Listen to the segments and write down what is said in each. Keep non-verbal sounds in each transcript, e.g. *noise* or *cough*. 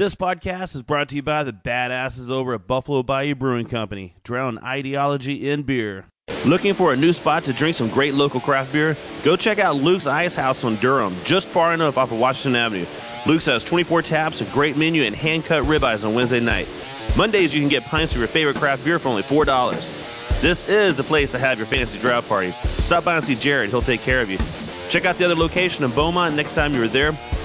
This podcast is brought to you by the badasses over at Buffalo Bayou Brewing Company, drown ideology in beer. Looking for a new spot to drink some great local craft beer? Go check out Luke's Ice House on Durham, just far enough off of Washington Avenue. Luke's has 24 taps, a great menu, and hand-cut ribeyes on Wednesday night. Mondays you can get pints of your favorite craft beer for only $4. This is the place to have your fantasy draft party. Stop by and see Jared, he'll take care of you. Check out the other location in Beaumont next time you're there.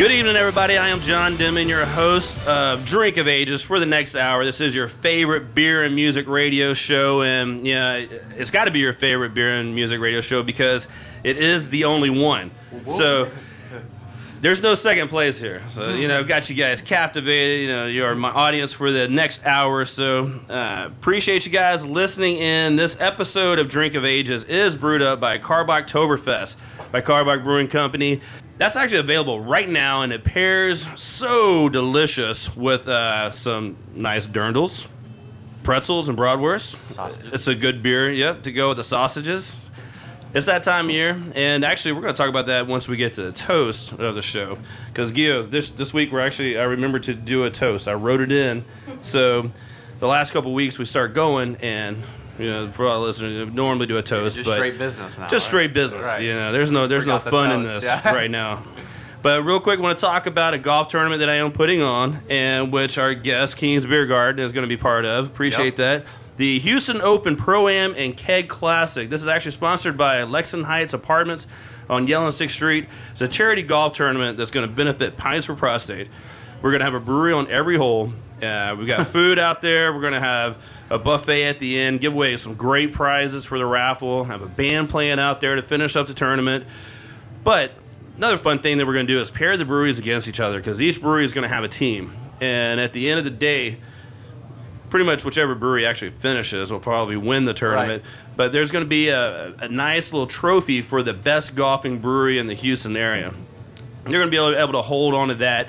Good evening, everybody. I am John Dimon, your host of Drink of Ages for the next hour. This is your favorite beer and music radio show, and yeah, it's got to be your favorite beer and music radio show because it is the only one. So there's no second place here. So you know, got you guys captivated. You know, you're my audience for the next hour. or So uh, appreciate you guys listening in. This episode of Drink of Ages is brewed up by Karbachtoberfest by Karbach Brewing Company. That's actually available right now, and it pairs so delicious with uh, some nice dirndls, pretzels, and bratwurst. It's a good beer, yep, to go with the sausages. It's that time of year, and actually, we're going to talk about that once we get to the toast of the show. Because Gio, this this week we're actually I remember to do a toast. I wrote it in, so the last couple weeks we start going, and you know, for all listeners, we normally do a toast, just but straight business now, Just right? straight business. Right. You know, there's no there's no Forgot the fun in this yeah. right now. But real quick, I want to talk about a golf tournament that I am putting on, and which our guest King's Beer Garden is going to be part of. Appreciate Yep. that. The Houston Open Pro Am and Keg Classic. This is actually sponsored by Lexington Heights Apartments on Yellen Sixth Street. It's a charity golf tournament that's going to benefit Pints for Prostate. We're going to have a brewery on every hole. Uh, we've got food out there. We're going to have a buffet at the end. Give away some great prizes for the raffle. Have a band playing out there to finish up the tournament. But another fun thing that we're going to do is pair the breweries against each other because each brewery is going to have a team. And at the end of the day, pretty much whichever brewery actually finishes will probably win the tournament. But there's going to be a, a nice little trophy for the best golfing brewery in the Houston area. You're going to be able to hold on to that.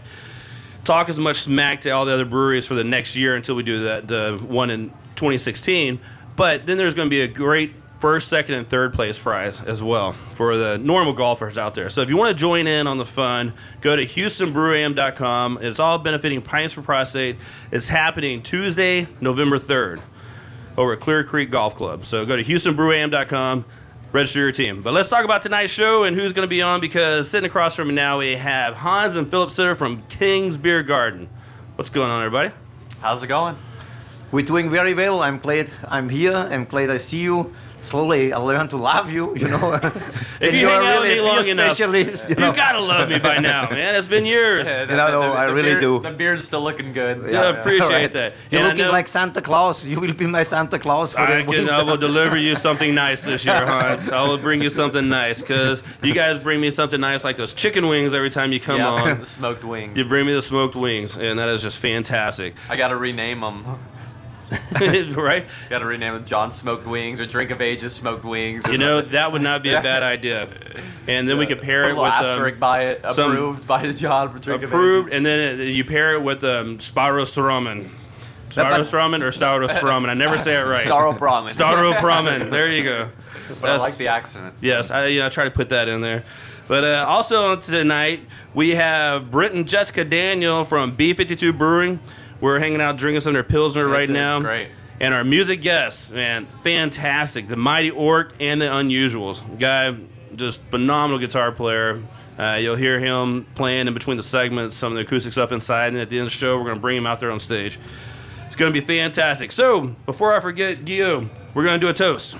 Talk as much smack to all the other breweries for the next year until we do that the one in 2016. But then there's going to be a great first, second, and third place prize as well for the normal golfers out there. So if you want to join in on the fun, go to HoustonBrewAm.com. It's all benefiting Pints for Prostate. It's happening Tuesday, November 3rd over at Clear Creek Golf Club. So go to HoustonBrewAm.com, register your team. But let's talk about tonight's show and who's going to be on because sitting across from me now we have Hans and Philip Sitter from King's Beer Garden. What's going on, everybody? How's it going? We're doing very well. I'm glad I'm here. I'm glad I see you. Slowly, I learn to love you. You know, *laughs* *laughs* If you hang out with me long enough, specialist. You You gotta love me by now, *laughs* man. It's been years. Yeah, You know, no, I really beard, do. The beard's still looking good. Yeah, I appreciate Alright. that. You're And looking know- like Santa Claus. You will be my Santa Claus for I the can. winter. I will deliver you something nice this year, Hans. I will bring you something nice because you guys bring me something nice like those chicken wings every time you come Yeah, on. the smoked wings. You bring me the smoked wings, and that is just fantastic, I gotta rename them. *laughs* right? Gotta rename it John Smoked Wings or Drink of Ages Smoked Wings. Or You know something. that would not be a bad idea. And then we could pair it with asterisk um, by it, approved by the John for Drink approved, of Ages. and then it, you pair it with um, Sparos ramen. Sparos ramen or *laughs* Stavros ramen. I never say it right. Staro Brahmin. Staro *laughs* ramen. There you go. But I like the accent. Yes, I, you know, I try to put that in there. But uh, also tonight we have Brent and Jessica Daniel from B52 Brewing. We're hanging out drinking some of their Pilsner right It's- it's now. great. And our music guests, man, fantastic. The Mighty Orc and the Unusuals. Guy, just phenomenal guitar player. Uh, you'll hear him playing in between the segments, some of the acoustic stuff inside, and at the end of the show, we're going to bring him out there on stage. It's going to be fantastic. So, before I forget, Guillaume, we're going to do a toast.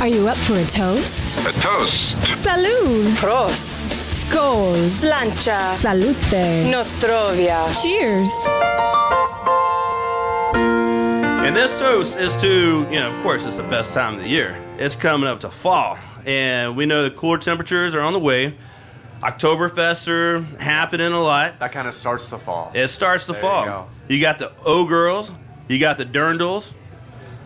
Are you up for a toast? A toast. Salud! Prost! Skål! Slancha! Salute! Nostrovia! Cheers! And this toast is to, you know, of course, it's the best time of the year. It's coming up to fall, and we know the cooler temperatures are on the way. Oktoberfests are happening a lot. That kind of starts the fall. It starts to There you fall. go. You, got the O girls, you got the Dirndls,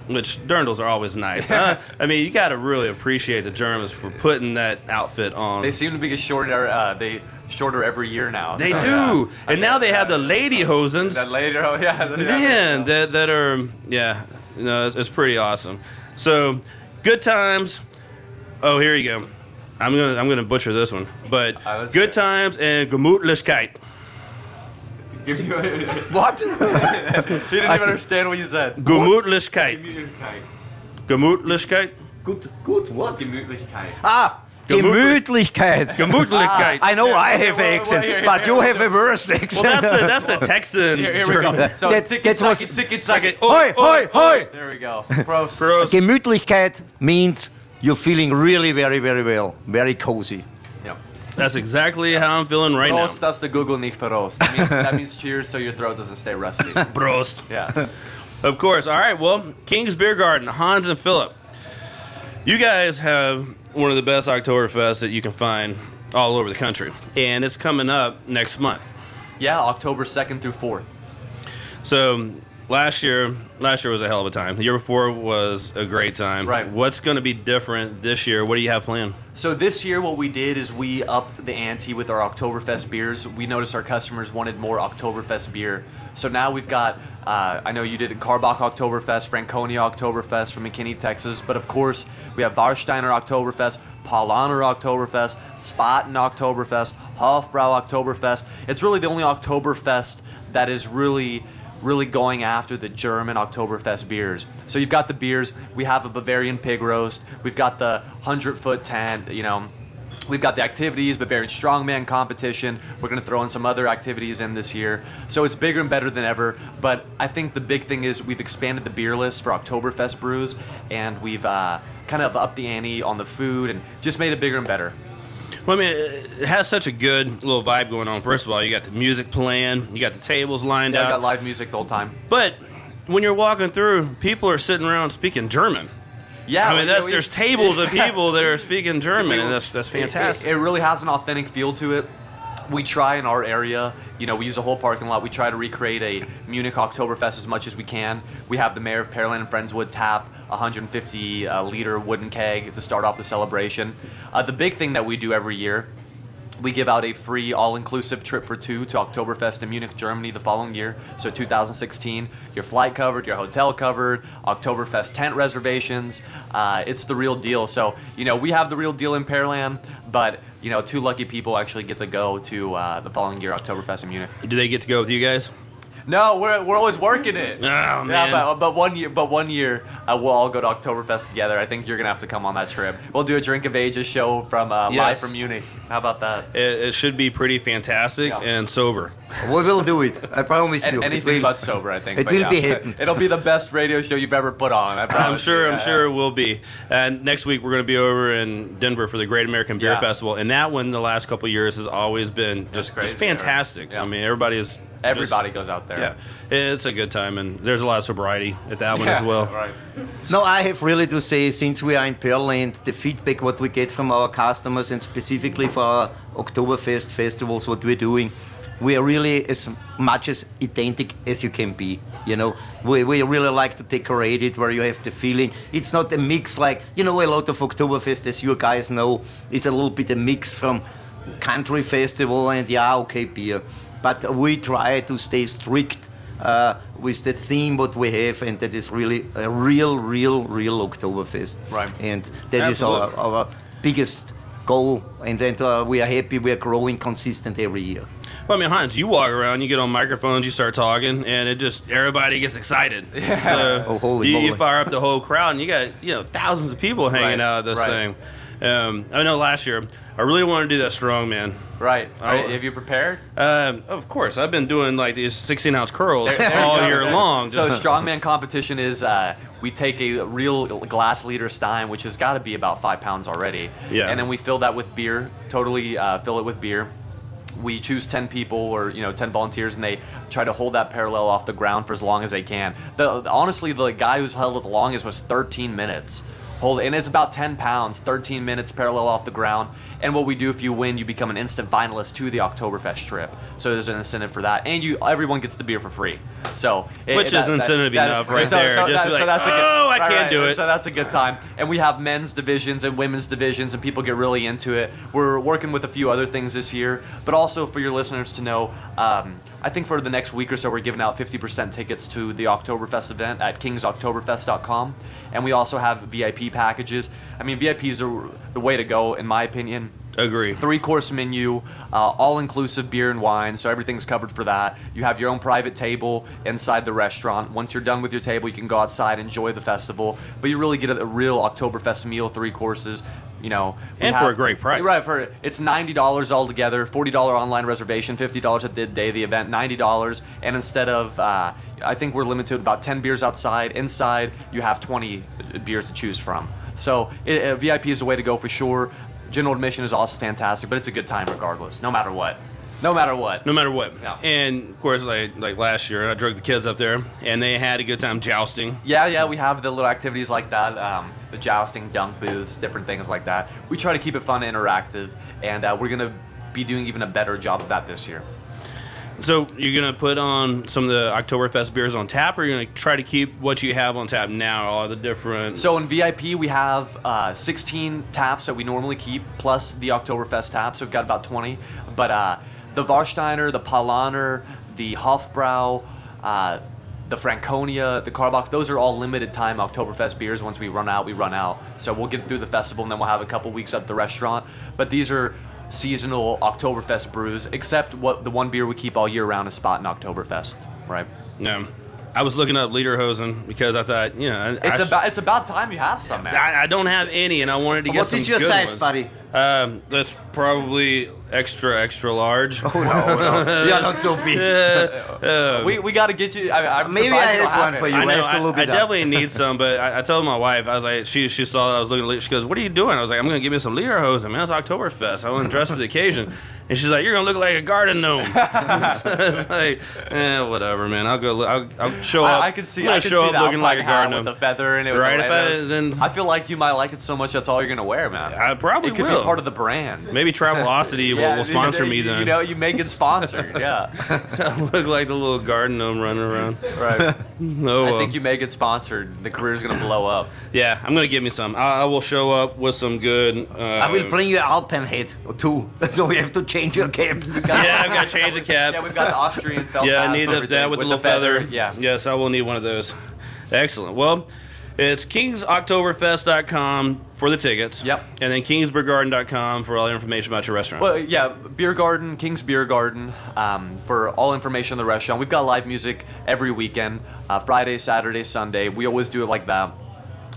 which Dirndls are always nice. Uh, *laughs* I mean, you got to really appreciate the Germans for putting that outfit on. They seem to be getting shorter. Uh, they shorter every year now. They so, do, yeah. and now they have the lady hosens. That later, oh yeah, yeah, Man, that that are yeah, no, it's, it's pretty awesome. So, good times. Oh, here you go. I'm gonna I'm gonna butcher this one, but let's good it. times and Gemütlichkeit. Give you- *laughs* *laughs* he What? didn't even understand what you said. Gemütlichkeit. Gemütlichkeit. Gemütlichkeit. good, good. What? Gemütlichkeit. Ah, Gemütlich- Gemütlichkeit. Gemütlichkeit. I know I have well, well, accent, here, here, but you here. have a worse accent. Well, that's a that's a Texan. Here, here we go. German. So That- ticket, that was- ticket, ticket, ticket. Hoi, hoi, hoi. There we go. Prost. Prost. Gemütlichkeit means you're feeling really very, very well, very cozy. That's exactly how I'm feeling right now. that's the Google nicht. That means, that means cheers so your throat doesn't stay rusty. *laughs* Prost. Yeah. Of course. All right. Well, King's Beer Garden, Hans and Philip. You guys have one of the best Oktoberfests that you can find all over the country, and it's coming up next month. Yeah, October 2nd through 4th. So last year, last year was a hell of a time. The year before was a great time. Right. What's going to be different this year? What do you have planned? So this year, what we did is we upped the ante with our Oktoberfest beers. We noticed our customers wanted more Oktoberfest beer. So now we've got, uh, I know you did a Karbach Oktoberfest, Franconia Oktoberfest from McKinney, Texas, but of course we have Warsteiner Oktoberfest, Paulaner Oktoberfest, Spaten Oktoberfest, Hofbrau Oktoberfest. It's really the only Oktoberfest that is really really going after the German Oktoberfest beers. So you've got the beers. We have a Bavarian pig roast. We've got the hundred foot tent. You know, we've got the activities, Bavarian strongman competition. We're gonna throw in some other activities in this year. So it's bigger and better than ever. But I think the big thing is we've expanded the beer list for Oktoberfest brews, and we've uh, kind of upped the ante on the food and just made it bigger and better. Well, I mean, it has such a good little vibe going on. First of all, you got the music playing, you got the tables lined Yeah, I've got live music the whole time. But when you're walking through, people are sitting around speaking German. Yeah, I mean, that's we- there's tables of *laughs* people that are speaking German, and that's that's It- it- fantastic. It, really has an authentic feel to it. We try in our area, you know, we use a whole parking lot. We try to recreate a Munich Oktoberfest as much as we can. We have the mayor of Pearland and Friendswood tap a 150 uh, liter wooden keg to start off the celebration. Uh, the big thing that we do every year we give out a free all-inclusive trip for two to Oktoberfest in Munich, Germany the following year. So 2016, your flight covered, your hotel covered, Oktoberfest tent reservations. Uh, it's the real deal. So you know we have the real deal in Pearland, but you know two lucky people actually get to go to uh, the following year Oktoberfest in Munich. Do they get to go with you guys? No, we're, we're always working it. Oh, Yeah, man. but, but one year, but one year uh, we'll all go to Oktoberfest together. I think you're gonna have to come on that trip. We'll do a drink of ages show from uh, live from Munich. How about that? It, it should be pretty fantastic Yeah. and sober. We will do it. I promise you. And It anything will- but sober, I think. It will yeah. be hidden. *laughs* It'll be the best radio show you've ever put on. I I'm sure. you. I'm Yeah, sure yeah. it will be. And next week we're going to be over in Denver for the Great American Beer Yeah. Festival, and that one the last couple years has always been just, crazy, just fantastic. yeah. I mean, everybody is Everybody just- goes out there. Yeah, it's a good time, and there's a lot of sobriety at that one Yeah, as well. Right. No, I have really to say, since we are in Pearland, the feedback what we get from our customers and specifically for our Oktoberfest festivals, what we're doing, we are really as much as authentic as you can be. You know, we, we really like to decorate it where you have the feeling. It's not a mix like, you know, a lot of Oktoberfest, as you guys know, is a little bit a mix from country festival and yeah, okay, beer. But we try to stay strict uh, with the theme what we have, and that is really a real, real, real Oktoberfest. Right. And that is our, Absolutely. our biggest goal, and then uh, we are happy we are growing consistent every year. Well, I mean, Hans, you walk around, you get on microphones, you start talking, and it just everybody gets excited. *laughs* So Oh, holy you, you fire up the whole crowd, and you got you know thousands of people hanging Right, out of this right. thing. Um, I know last year I really wanted to do that strongman. Right. Are- have you prepared? Um, of course, I've been doing like these 16 ounce curls There- there all year long. So strongman competition is uh, we take a real glass liter stein, which has got to be about five pounds already. Yeah. And then we fill that with beer. Totally uh, fill it with beer. We choose ten people or you know ten volunteers, and they try to hold that parallel off the ground for as long as they can. The, honestly, the guy who's held it the longest was 13 minutes. Hold it, and it's about 10 pounds, 13 minutes parallel off the ground. And what we do if you win, you become an instant finalist to the Oktoberfest trip. So there's an incentive for that, and you everyone gets the beer for free. So it- Which is incentive enough right there, just to be like, "Oh, I can't do it." So that's a good time. And we have men's divisions and women's divisions, and people get really into it. We're working with a few other things this year, but also for your listeners to know, um, I think for the next week or so, we're giving out 50% tickets to the Oktoberfest event at kingsoktoberfest.com. And we also have VIP packages. I mean, VIPs are the way to go, in my opinion. Agree. Three course menu, uh, all inclusive beer and wine, so everything's covered for that. You have your own private table inside the restaurant. Once you're done with your table, you can go outside, enjoy the festival. But you really get a, a real Oktoberfest meal, three courses. You know, And for a great price. Right, for it's ninety dollars altogether, forty dollar online reservation, fifty dollars at the day of the event, ninety dollars. And instead of, uh, I think we're limited to about ten beers outside. Inside, you have twenty beers to choose from. So it, uh, VIP is the way to go for sure. General admission is also fantastic, but it's a good time regardless, no matter what. No matter what. No matter what. Yeah. And of course, like like last year, I drug the kids up there, and they had a good time jousting. Yeah, yeah, we have the little activities like that, um, the jousting, dunk booths, different things like that. We try to keep it fun and interactive, and uh, we're gonna be doing even a better job of that this year. So you're gonna put on some of the Oktoberfest beers on tap, or you're gonna try to keep what you have on tap now, all the different. So in VIP, we have uh, 16 taps that we normally keep, plus the Oktoberfest taps. So we've got about 20. But uh, the Warsteiner, the Paulaner, the Hofbrau, uh, the Franconia, the Karbach, those are all limited time Oktoberfest beers. Once we run out, we run out. So we'll get through the festival and then we'll have a couple weeks at the restaurant. But these are seasonal Oktoberfest brews, except what the one beer we keep all year round is Spaten Oktoberfest, right? no, I was looking up Lederhosen because I thought, you know, I- It's I, about it's about time you have some, man. I, I don't have any, and I wanted to get What some is your good size, ones. buddy? Um, that's probably extra extra large. Oh no, no. you're not so big. we, we got to get you. I, I'm Maybe I you have one for you. I know. have I, look I it up. definitely *laughs* need some, but I, I told my wife, I was like, she she saw that I was looking. at She goes, "What are you doing?" I was like, "I'm gonna give me some Lederhosen, man. It's Oktoberfest. I want to dress for the occasion." And she's like, "You're gonna look like a garden gnome." *laughs* *laughs* it's like, eh, whatever, man. I'll go. I'll, I'll show up. I, I can see. I'm gonna I can show see up looking like a Alpine hat garden with gnome. the feather in it. with Right, the if I- leather. then- I feel like you might like it so much. That's all you're gonna wear, man. I probably it could will. Be part of the brand. Maybe Travelocity *laughs* will, Yeah, will sponsor you- me then. You know, you make it sponsored. *laughs* Yeah, I *laughs* look like the little garden gnome running around. right. Oh, I think you make it sponsored. The career's gonna blow up. yeah, I'm gonna give me some. I, I will show up with some good. Uh, I will bring you Alpen head or two, so we have to change your cap. Yeah, I've got to change the cap. Yeah, we've got the Austrian felt. Yeah, I need the, that with, the little feather. Yeah. Yes, I will need one of those. Excellent. Well, it's kingsoktoberfest.com for the tickets. Yep. And then kingsbiergarten.com for all the information about your restaurant. Well, yeah, Beer Garden, King's Beer Garden, um, for all information on the restaurant. We've got live music every weekend, uh, Friday, Saturday, Sunday. We always do it like that.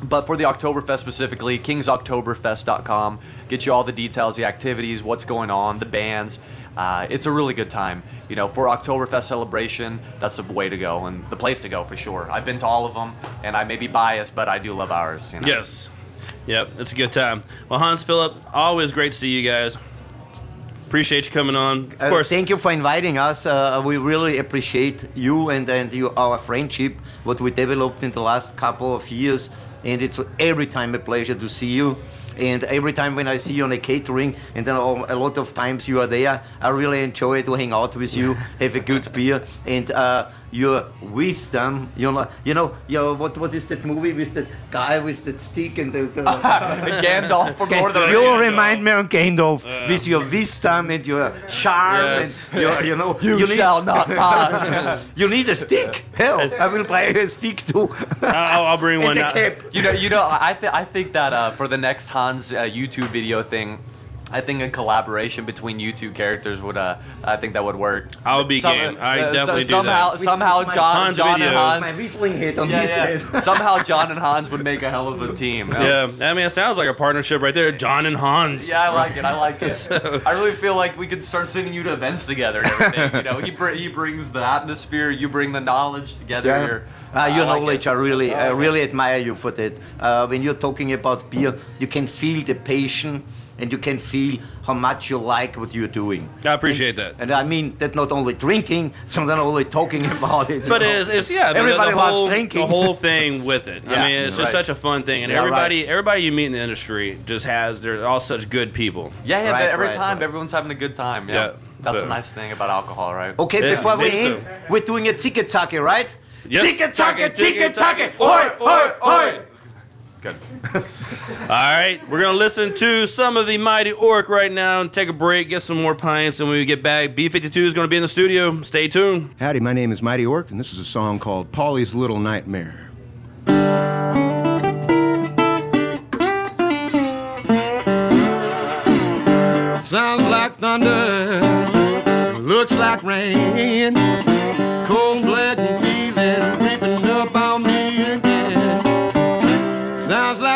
But for the Oktoberfest specifically, kingsoktoberfest.com. Get you all the details, the activities, what's going on, the bands. Uh, it's a really good time. You know, for Oktoberfest celebration, that's the way to go and the place to go for sure. I've been to all of them, and I may be biased, but I do love ours. You know? yes. Yep, it's a good time. Well, Hans Philip, always great to see you guys. Appreciate you coming on. Of Uh, course. thank you for inviting us. Uh, we really appreciate you and, and you, our friendship, what we developed in the last couple of years. And it's every time a pleasure to see you. And every time when I see you on a catering, and then a lot of times you are there, I really enjoy to hang out with you, *laughs* have a good beer, and uh, your wisdom. You know, you know, your what what is that movie with the guy with that stick and the. the *laughs* Gandalf from Lord of the you Rings. remind me of Gandalf with your wisdom and your charm Yes. and your, you know. You, need, shall not *laughs* pass. You need a stick. Hell, I will buy a stick too. I'll, I'll bring *laughs* one. and a now. You know, you know, I th- I think that uh, for the next Hans uh, YouTube video thing, I think a collaboration between you two characters would, uh, I think that would work. I'll be Some- game. I uh, definitely do somehow, that. Somehow, With- with John, Hans John videos. and My Hans. whistling head on Yeah, his yeah. head. *laughs* somehow, John and Hans would make a hell of a team. Yeah, I mean, it sounds like a partnership right there. John and Hans. Yeah, I like it. I like it. *laughs* I really feel like we could start sending you to events together and everything. You know, he br- he brings the atmosphere, you bring the knowledge together Yeah. here. Uh, I your like knowledge, it. I really, I really admire you for that. Uh, when you're talking about beer, you can feel the passion and you can feel how much you like what you're doing. I appreciate that. And I mean that not only drinking, *laughs* so not only talking *laughs* about it. But it's, it's yeah, everybody the loves whole, drinking. The whole thing with it. I *laughs* mean, it's just such a fun thing, and Yeah, everybody, everybody you meet in the industry just has. They're all such good people. Yeah, yeah. Right, every right, time, right. everyone's having a good time. Yeah, Yeah, that's so- the nice thing about alcohol, right? Okay, Yeah, before we maybe end, so. we're doing a ticket take, right? Yes. Ticket take, ticket take, Oi, oi, oi, oi. Good. *laughs* All right, we're gonna listen to some of the Mighty Orc right now and take a break, get some more pints, and when we get back, B52 is gonna be in the studio. Stay tuned. Howdy, my name is Mighty Orc, and this is a song called Polly's Little Nightmare. Sounds like thunder, looks like rain. Cold black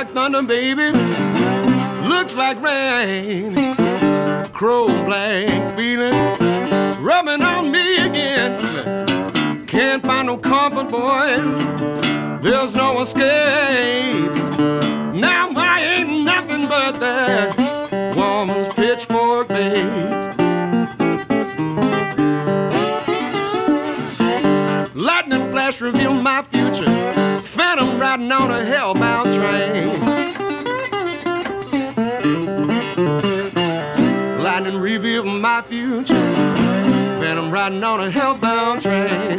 like thunder, baby, looks like rain. Crow black feeling rubbing on me again. Can't find no comfort, boys. There's no escape. Now I ain't nothing but that woman's pitchfork bait. Lightning flash reveal my future. Riding on a hellbound train. Lightning reveal my future. Phantom riding on a hellbound train.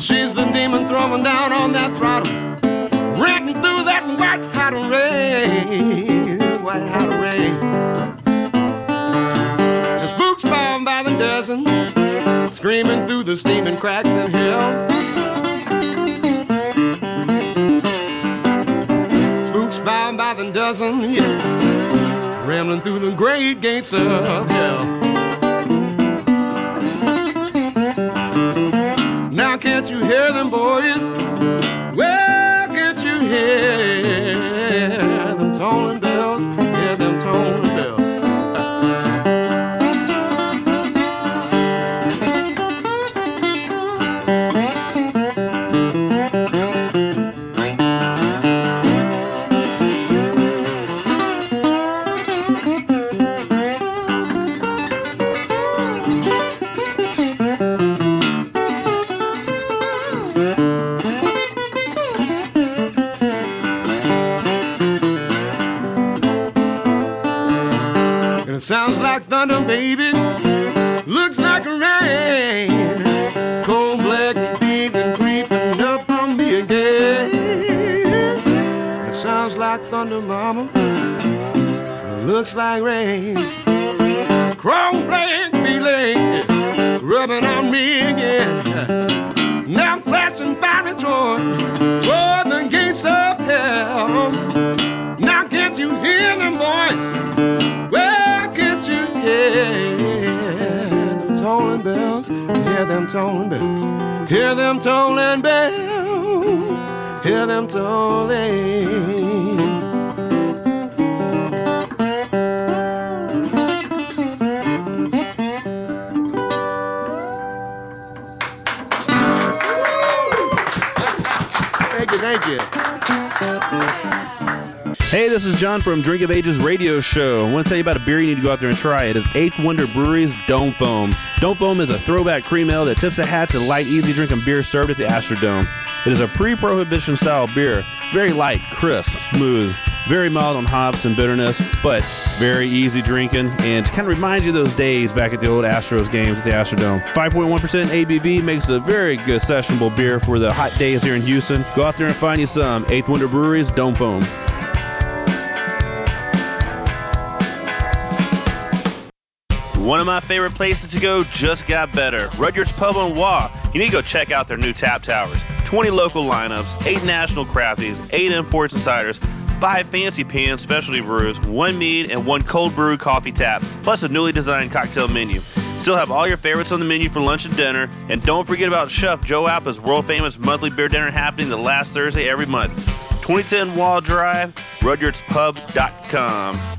She's the demon throwing down on that throttle, screaming through the steaming cracks in hell. Spooks found by the dozen, yeah, rambling through the great gates of hell. Now can't you hear them boys? Well, can't you hear them tolling bells? Sounds like thunder, baby. Looks like rain. Cold black and deep and creeping up on me again. It sounds like thunder, mama. Looks like rain. Chrome black feeling rubbing on me again. Now I'm flashing fiery joy toward the gates of hell. Now can't you hear them boys? Well, can't hear them tolling bells? Hear them tolling bells. Hear them tolling bells. Hear them tolling. Thank you, thank you. Hey, this is John from Drink of Ages radio show. I want to tell you about a beer you need to go out there and try. It is Eighth Wonder Brewery's Dome Faux'm. Dome Faux'm is a throwback cream ale that tips the hat to light, easy drinking beer served at the Astrodome. It is a pre-prohibition style beer. It's very light, crisp, smooth, very mild on hops and bitterness, but very easy drinking and kind of reminds you of those days back at the old Astros games at the Astrodome. 5.1% ABV makes a very good sessionable beer for the hot days here in Houston. Go out there and find you some Eighth Wonder Brewery's Dome Faux'm. One of my favorite places to go just got better. Rudyard's Pub on Waugh. You need to go check out their new tap towers. 20 local lineups, 8 national crafties, 8 imports and ciders, 5 fancy pans, specialty brews, 1 mead, and 1 cold brew coffee tap, plus a newly designed cocktail menu. Still have all your favorites on the menu for lunch and dinner. And don't forget about Chef Joe Appa's world famous monthly beer dinner happening the last Thursday every month. 2010 Waugh Drive, rudyardspub.com.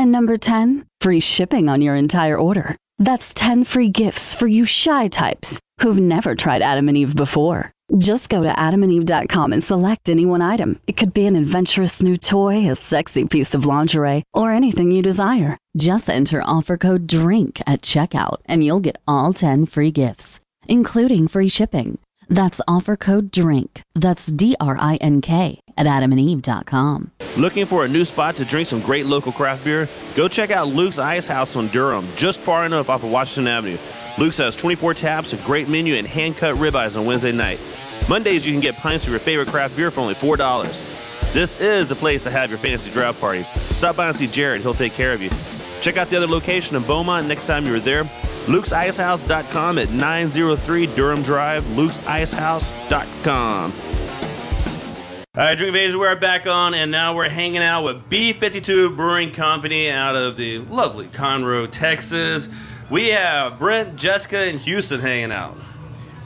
And number 10, free shipping on your entire order. That's 10 free gifts for you shy types who've never tried Adam and Eve before. Just go to adamandeve.com and select any one item. It could be an adventurous new toy, a sexy piece of lingerie, or anything you desire. Just enter offer code DRINK at checkout and you'll get all 10 free gifts, including free shipping. That's offer code DRINK. That's D R I N K at adamandeve.com. Looking for a new spot to drink some great local craft beer? Go check out Luke's Ice House on Durham, just far enough off of Washington Avenue. Luke's has 24 taps, a great menu, and hand cut ribeyes on Wednesday night. Mondays, you can get pints of your favorite craft beer for only $4. This is the place to have your fantasy draft parties. Stop by and see Jared, he'll take care of you. Check out the other location in Beaumont next time you're there. Luke'sIcehouse.com at 903 Durham Drive. Luke'sIcehouse.com. All right, Drink of Asia, we're back on, and now we're hanging out with B52 Brewing Company out of the lovely Conroe, Texas. We have Brent, Jessica, and Houston hanging out.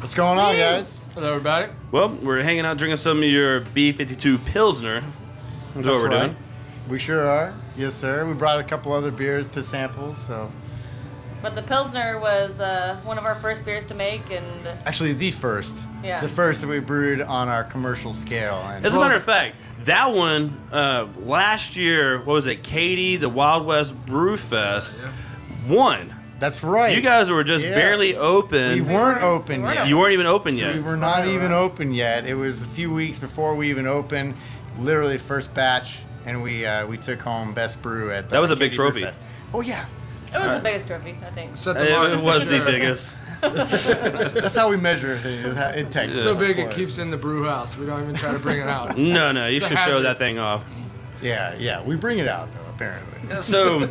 What's going on, guys? Hello, everybody. Well, we're hanging out drinking some of your B52 Pilsner. That's what we're right. doing. We sure are. Yes, sir. We brought a couple other beers to sample, so But the Pilsner was uh, one of our first beers to make, and actually the first. Yeah. The first that we brewed on our commercial scale. And As a matter of fact, that one uh, last year, what was it? Katy, the Wild West Brew Fest, won. That's right. You guys were just Yeah. barely open. we weren't open We weren't yet. You weren't even open yet. We were not even open yet. It was a few weeks before we even opened. Literally first batch, and we uh, we took home best brew at the That was a big Katy Brew trophy. Fest. Oh yeah. it was the biggest trophy, I think. Set It, the mark it for was the *laughs* biggest. *laughs* That's how we measure things is how- in Texas. So big it keeps in the brew house. We don't even try to bring it out. *laughs* No, no, you It's a should show hazard. that thing off. Yeah, yeah. We bring it out though. Apparently. So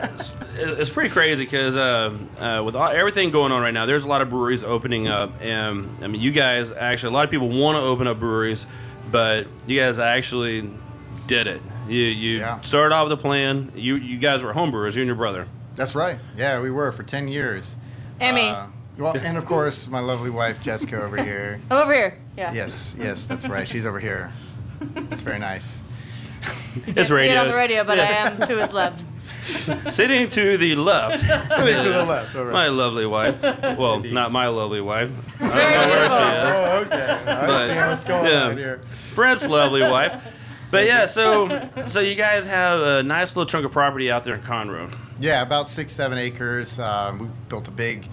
it's, it's pretty crazy because uh, uh, with all, everything going on right now, there's a lot of breweries opening up, and I mean, you guys actually, a lot of people want to open up breweries, but you guys actually did it. You you Yeah. started off with a plan. You you guys were homebrewers, you and your brother. That's right. Yeah, we were for ten years. Emmy. Uh, well, and of course my lovely wife Jessica over *laughs* here. I'm over here. Yeah. Yes, yes, that's right. She's over here. That's very nice. It's See it radio. on the radio, but I am to his left. *laughs* Sitting to the left. Sitting to the left, all right. My lovely wife. Well, not my lovely wife. I don't know where beautiful. she is. Oh, okay. I But, see what's going yeah. on here. Brent's lovely wife. But yeah, so *laughs* so you guys have a nice little chunk of property out there in Conroe. Yeah, about six, seven acres. Um, we built a big,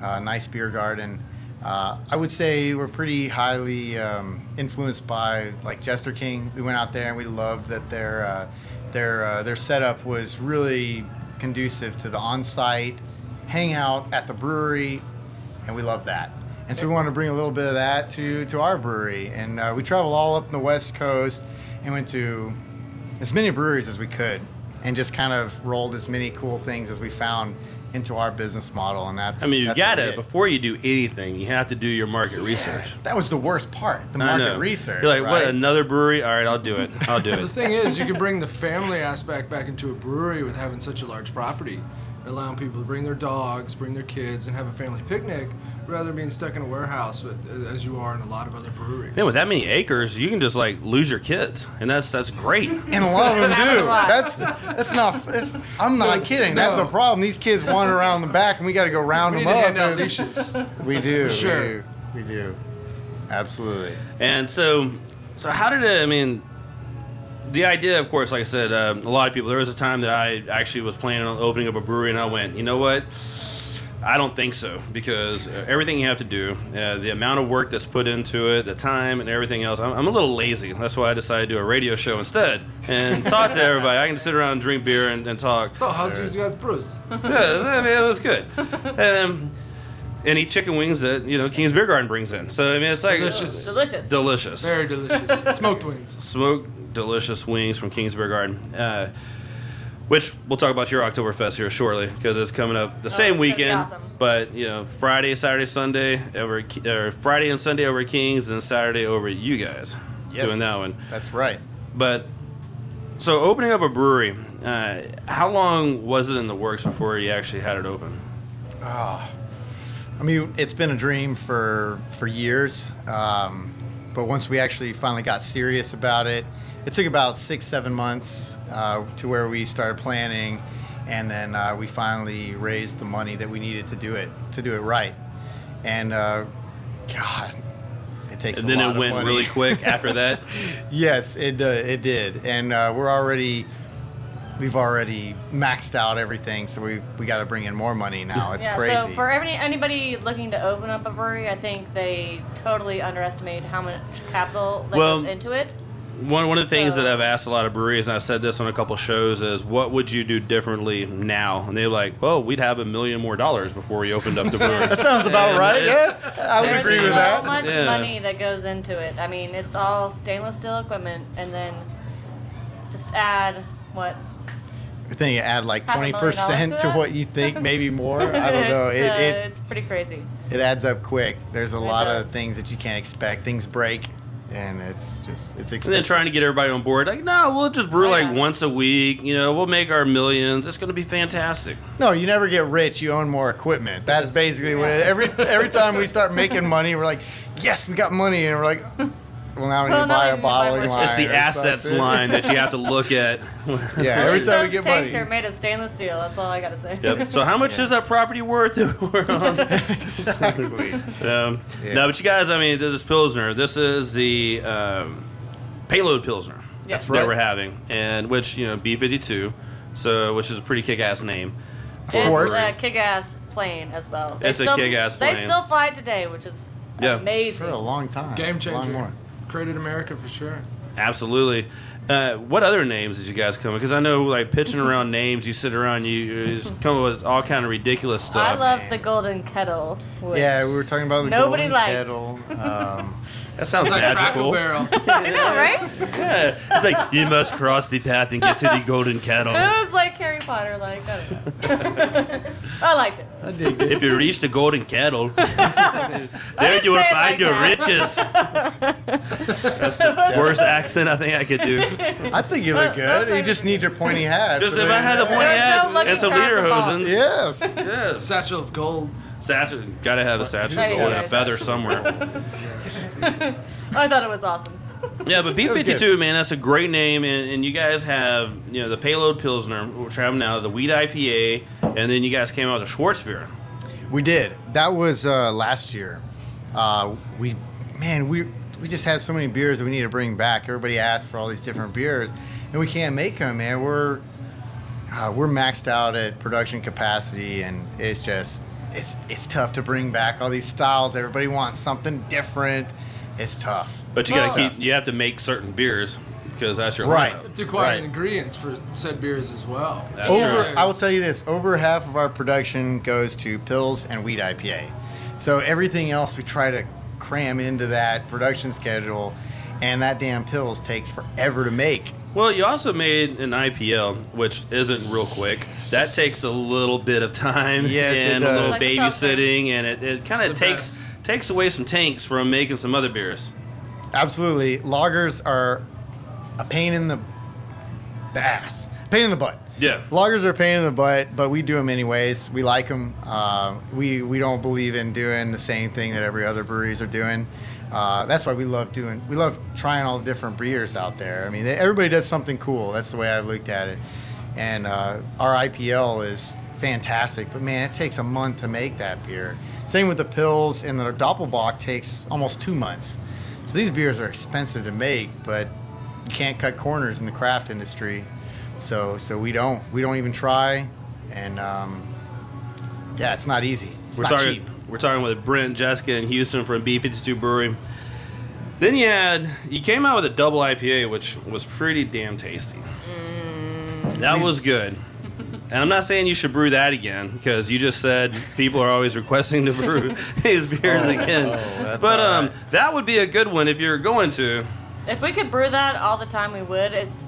uh, nice beer garden. Uh, I would say we're pretty highly um, influenced by like Jester King. We went out there and we loved that their uh, their uh, their setup was really conducive to the on-site hangout at the brewery, and we loved that. And so we wanted to bring a little bit of that to to our brewery. And uh, we travel all up the West Coast and went to as many breweries as we could and just kind of rolled as many cool things as we found into our business model and that's I mean, you that's what got we to before you do anything, you have to do your market research. that was the worst part the market research You're like, what? Another brewery? All right, I'll do it. I'll do *laughs* it. The thing is, you can bring the *laughs* family aspect back into a brewery with having such a large property, allowing people to bring their dogs, bring their kids, and have a family picnic, rather than being stuck in a warehouse, with, as you are in a lot of other breweries. Man, with that many acres, you can just like lose your kids, and that's that's great. *laughs* and a lot of them *laughs* do that's that's not it's, i'm not That's- kidding no. that's a problem these kids wander around the back and we got to go round we need them to up hand out leashes. *laughs* we do For sure. we do we do absolutely And so, so how did it? I mean, the idea, of course, like I said, uh, a lot of people. There was a time that I actually was planning on opening up a brewery, and I went, you know what? I don't think so because uh, everything you have to do, uh, the amount of work that's put into it, the time and everything else, I'm, I'm a little lazy. That's why I decided to do a radio show instead and *laughs* talk to everybody. I can sit around and drink beer and, and talk. So, how's you guys brews? *laughs* Yeah, I mean, it was good. Um, and eat chicken wings that you know King's Beer Garden brings in. So I mean, it's like Delicious. Delicious. delicious Very delicious. Smoked wings. smoked delicious wings from King's Beer Garden. Uh, which we'll talk about your Oktoberfest here shortly because it's coming up the same Oh, it's weekend. awesome. But you know, Friday, Saturday, Sunday over or Friday and Sunday over Kings, and Saturday over you guys yes doing that one. that's right but so opening up a brewery, uh, how long was it in the works before you actually had it open? Ah, I mean, it's been a dream for for years. Um, but once we actually finally got serious about it, it took about six, seven months uh, to where we started planning, and then uh, we finally raised the money that we needed to do it to do it right. And uh, God, it takes. And a then lot it of went money. really quick after that? *laughs* yes, it uh, it did, and uh, we're already. We've already maxed out everything, so we we got to bring in more money now. *laughs* It's yeah, crazy. so for any, anybody looking to open up a brewery, I think they totally underestimate how much capital that Well, goes into it. One one of the things So- that I've asked a lot of breweries, and I've said this on a couple shows, is what would you do differently now? And they're like, well, we'd have a million more dollars before we opened up the brewery. *laughs* That sounds about And right, yeah. I would There's agree with that. so that. much Yeah. money that goes into it. I mean, it's all stainless steel equipment, and then just add what I think you add like Half a twenty million percent to to what you think, maybe more. I don't *laughs* know. it's, It, uh, it it's pretty crazy. it adds up quick. There's a It lot of things that you can't expect. Things break, and it's just it's And expensive. then trying to get everybody on board, like, no, we'll just brew Oh, like once a week. You know, we'll make our millions. It's going to be fantastic. no, you never get rich. You own more equipment. That's basically what. It, every every time we start making money, we're like, yes, we got money, and we're like, well, now we need Well, to buy a need to buy bottling It's, line. it's the assets line that you have to look *laughs* at. Yeah, *laughs* every time we those get tanks money. are made of stainless steel. That's all I gotta say. Yep. So how much *laughs* is that property worth? We're on- exactly. Um, Yeah. No, but you guys, I mean, this is Pilsner. This is the um, payload Pilsner Yes. that right. we're having, and which you know B52, so which is a pretty kick-ass name. It's course. a kick-ass plane as well. They It's a still- kick-ass plane. They still fly today, which is Yeah. amazing. For a long time. Game A long changer. more. Created America for sure. Absolutely. Uh, what other names did you guys come? Because I know, like pitching *laughs* around names, you sit around, you, you just come up with all kind of ridiculous stuff. I love the golden kettle. which- Yeah, we were talking about the Nobody golden liked. kettle. Um, *laughs* that sounds It's like magical. Barrel. *laughs* I know, right? Yeah, it's like you must cross the path and get to the golden kettle. *laughs* It was like Harry Potter, like I don't know. *laughs* I liked it. I dig it. If you reach the golden kettle, there you will say find like your that. riches. That's the worst accent I think I could do. I think you look good. You just need your pointy hat. Just if I had the pointy There's no hat looking and some across the lederhosens. Yes. Yes. Satchel of gold. Satchel, gotta have a satchel There you or go. a feather somewhere. *laughs* I thought it was awesome. Yeah, but B was fifty good. two, man, that's a great name, and, and you guys have you know the Payload Pilsner, which I have now, the Wheat IPA, and then you guys came out with Schwarzbier. We did. That was uh, last year. Uh, we, man, we we just had so many beers that we need to bring back. Everybody asked for all these different beers, and we can't make them, man. We're uh, we're maxed out at production capacity, and it's just it's it's tough to bring back all these styles. Everybody wants something different. It's tough. But you gotta keep, you have to make certain beers because that's your Right. lineup. To acquire Right. ingredients for said beers as well. That's over true. I will tell you this, over half of our production goes to Pils and wheat IPA. So everything else we try to cram into that production schedule and that damn Pils takes forever to make. Well, you also made an IPL, which isn't real quick. That takes a little bit of time Yes, and a little Like a babysitting, and it, it kind of It's the takes takes away some tanks from making some other beers. Absolutely. Lagers are a pain in the, the ass. Pain in the butt. Yeah. Lagers are a pain in the butt, but we do them anyways. We like them. Uh, we we don't believe in doing the same thing that every other breweries are doing. Uh, that's why we love doing. We love trying all the different beers out there. I mean, everybody does something cool. That's the way I've looked at it. And uh, our IPL is fantastic, but man, it takes a month to make that beer. Same with the Pils, and the Doppelbock takes almost two months. So these beers are expensive to make, but you can't cut corners in the craft industry. So so we don't we don't even try, and um, yeah, it's not easy. It's we're not talking cheap. We're talking with Brent, Jessica, and Houston from B52 Brewery. Then you had you came out with a double IPA, which was pretty damn tasty. That was good. And I'm not saying you should brew that again because you just said people are always requesting to brew *laughs* these beers Oh, again. oh, but um, right. that would be a good one if you're going to. If we could brew that all the time, we would. It's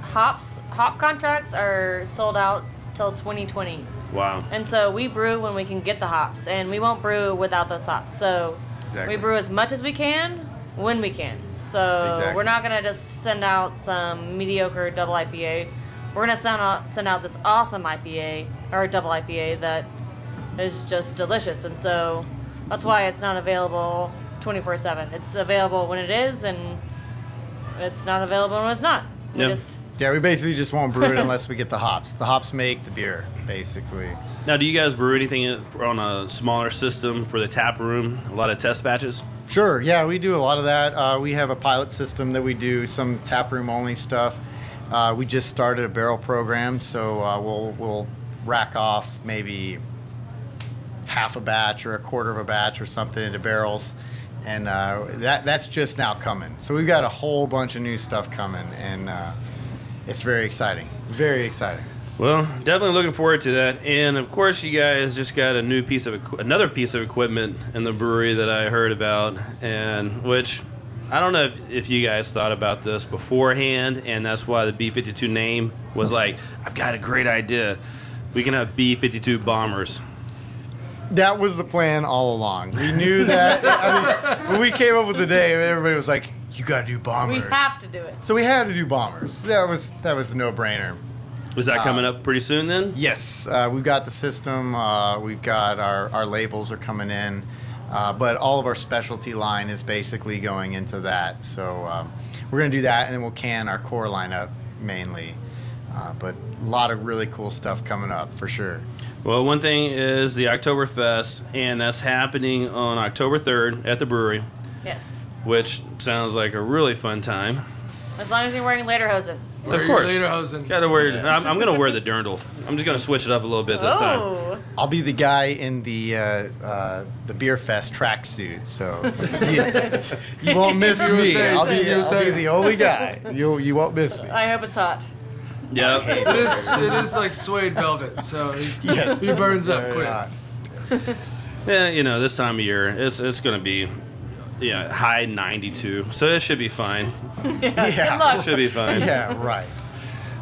hops. Hop contracts are sold out till 2020, Wow. and so we brew when we can get the hops, and we won't brew without those hops. So Exactly. we brew as much as we can when we can. So Exactly. we're not gonna just send out some mediocre double IPA. We're gonna send out send out this awesome IPA or double IPA that is just delicious, and so that's why it's not available 24/7. It's available when it is, and it's not available when it's not. We Yep. just Yeah, we basically just won't brew it unless we get the hops. The hops make the beer, basically. Now, do you guys brew anything on a smaller system for the tap room? A lot of test batches. Sure. Yeah, we do a lot of that. Uh, we have a pilot system that we do some tap room only stuff. Uh, we just started a barrel program, so uh, we'll we'll rack off maybe half a batch or a quarter of a batch or something into barrels, and uh, that that's just now coming. So we've got a whole bunch of new stuff coming, and uh, it's very exciting. Very exciting. Well, definitely looking forward to that. And of course, you guys just got a new piece of another piece of equipment in the brewery that I heard about, and which I don't know if, if you guys thought about this beforehand, and that's why the B52 name was like, I've got a great idea. We can have B52 bombers. That was the plan all along. We knew that. I mean, when we came up with the name, everybody was like, "You got to do bombers." we have to do it. So we had to do bombers. That was that was a no brainer. Was that coming up pretty soon then? Yes, uh, we've got the system. Uh, we've got our our labels are coming in, uh, but all of our specialty line is basically going into that. So um, we're gonna do that, and then we'll can our core lineup mainly. Uh, but a lot of really cool stuff coming up for sure. Well, one thing is the Oktoberfest, and that's happening on October 3rd at the brewery, Yes, which sounds like a really fun time. as long as you're wearing lederhosen. Wear of course. lederhosen. Gotta wear. I'm, I'm gonna wear the dirndl. I'm just gonna switch it up a little bit this time. Oh, I'll be the guy in the uh, uh, the beer fest tracksuit, so *laughs* you, you won't miss Team me. USA, I'll be, Team I'll be the only guy. You you won't miss me. I hope it's hot. Yeah. It is, it is like suede velvet, so he, *laughs* Yes. he burns up quick. hot. *laughs* Yeah, you know, this time of year, it's it's gonna be, yeah, high 92, so it should be fine. *laughs* Yeah. Good luck. It should be fine. Yeah, right.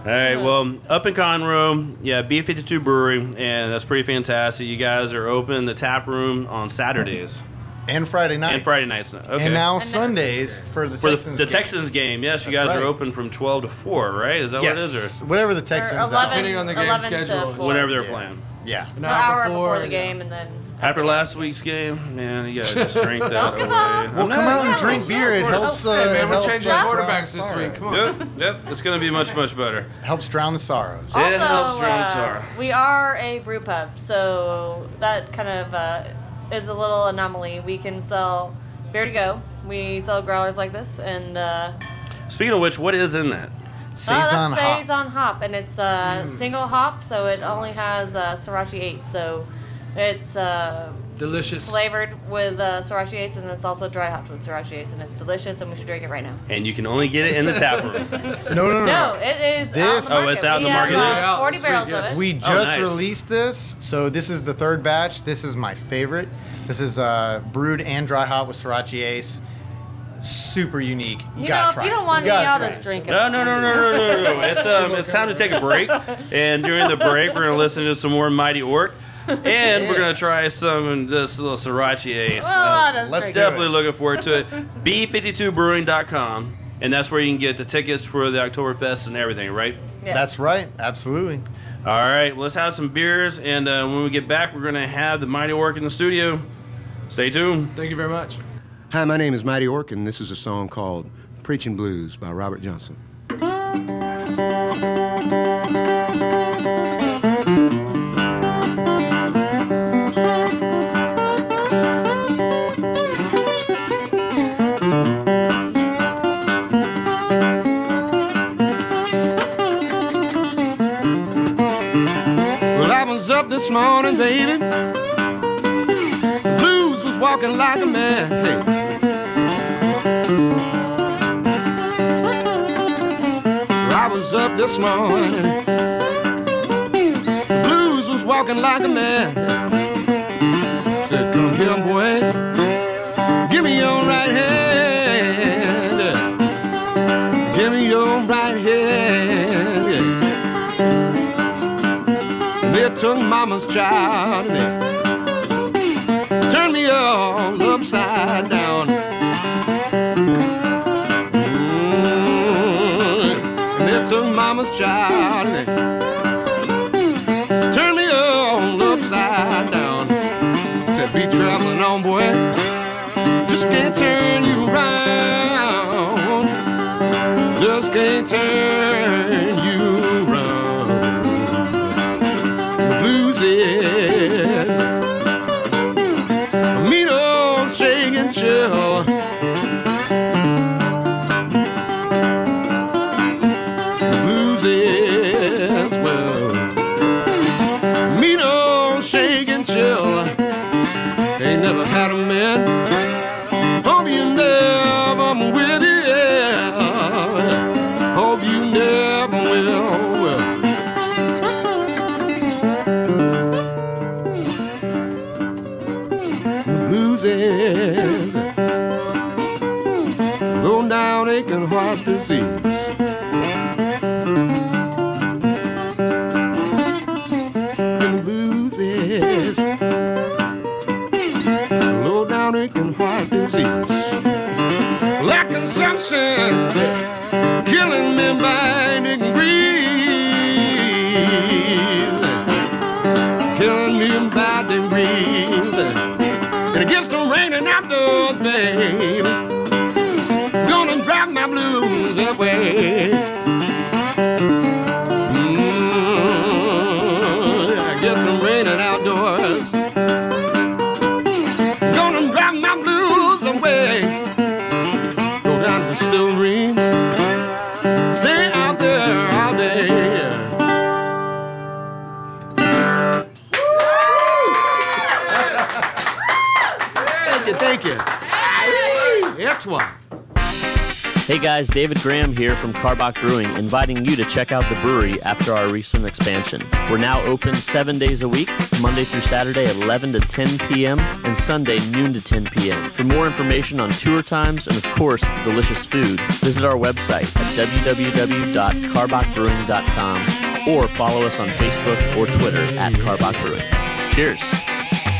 All right. Well, up in Conroe, yeah, B52 Brewery, and that's pretty fantastic. You guys are open the tap room on Saturdays And Friday nights. and Friday nights now. Okay. And now never Sundays for the for the, Texans. the game. Texans game, yes, you That's guys right. are open from 12 to 4, right? Is that Yes. what it is, or Whatever the Or Texans. 11, are. Depending on the game schedule. To 4. whenever they're Yeah. playing? Yeah. An An hour before, the yeah. game, and then After last week's game, man, you gotta just drink that Don't away. give Well, not- come out and yeah, drink sure, beer. It helps. Uh, Hey man, we're helps changing drown quarterbacks this sorrow. week. Come on. Yep, yep, it's gonna be much, much better. Helps drown the sorrows. Also, It helps drown uh, sorrow. we are a brew pub, so that kind of uh, is a little anomaly. We can sell beer to go. We sell growlers like this, and uh, Speaking of which, what is in that? Saison oh, that's hop. saison hop, and it's uh, single hop, so it only has uh, Sorachi Ace. So it's uh, Delicious. flavored with uh, Sorachi Ace, and it's also dry hopped with Sorachi Ace, and it's delicious, and we should drink it right now. And you can only get it in the tap room. *laughs* No, no, no. No, it is This- out the Oh, it's out in the market. have, It is? uh, 40 barrels of it. We just Oh, nice. released this, so this is the third batch. This is my favorite. This is uh, brewed and dry hop with Sorachi Ace. Super unique. You, You gotta know, if you don't want You any, gotta I'll just drink it. No, no, no, no, no, no, no. It's um, it's time to take a break, and during the break, we're gonna listen to some more Mighty Orc, and we're gonna try some of this little Sorachi Ace. Well, Uh, let's drink do definitely looking forward to it. *laughs* B52brewing.com, and that's where you can get the tickets for the Oktoberfest and everything, right? Yes. That's right. Absolutely. All right, well, let's have some beers, and uh, when we get back, we're gonna have the Mighty Orc in the studio. Stay tuned. Thank you very much. Hi, my name is Mighty Orc, and this is a song called Preaching Blues by Robert Johnson. *laughs* this morning, baby. The blues was walking like a man. I was up this morning. The blues was walking like a man. mama's child. They turn me all upside down. Mm, and it's a mama's child. They turned me all upside down. Said, be traveling on, boy. Just can't turn you around. Just can't turn. Chill. Guys, David Graham here from Karbach Brewing, inviting you to check out the brewery after our recent expansion. We're now open seven days a week, Monday through Saturday, 11 to 10 p.m., and Sunday, noon to 10 p.m. For more information on tour times and, of course, delicious food, visit our website at www.karbachbrewing.com or follow us on Facebook or Twitter at Karbach Brewing. Cheers!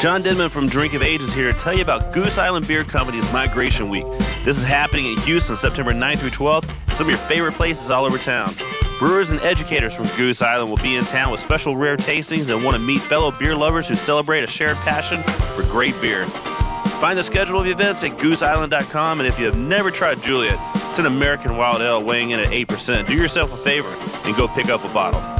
John Denman from Drink of Ages here to tell you about Goose Island Beer Company's Migration Week. This is happening in Houston September 9th through 12th, and some of your favorite places all over town. Brewers and educators from Goose Island will be in town with special rare tastings and want to meet fellow beer lovers who celebrate a shared passion for great beer. Find the schedule of events at gooseisland.com, and if you have never tried Juliet, it's an American wild ale weighing in at 8%. Do yourself a favor and go pick up a bottle.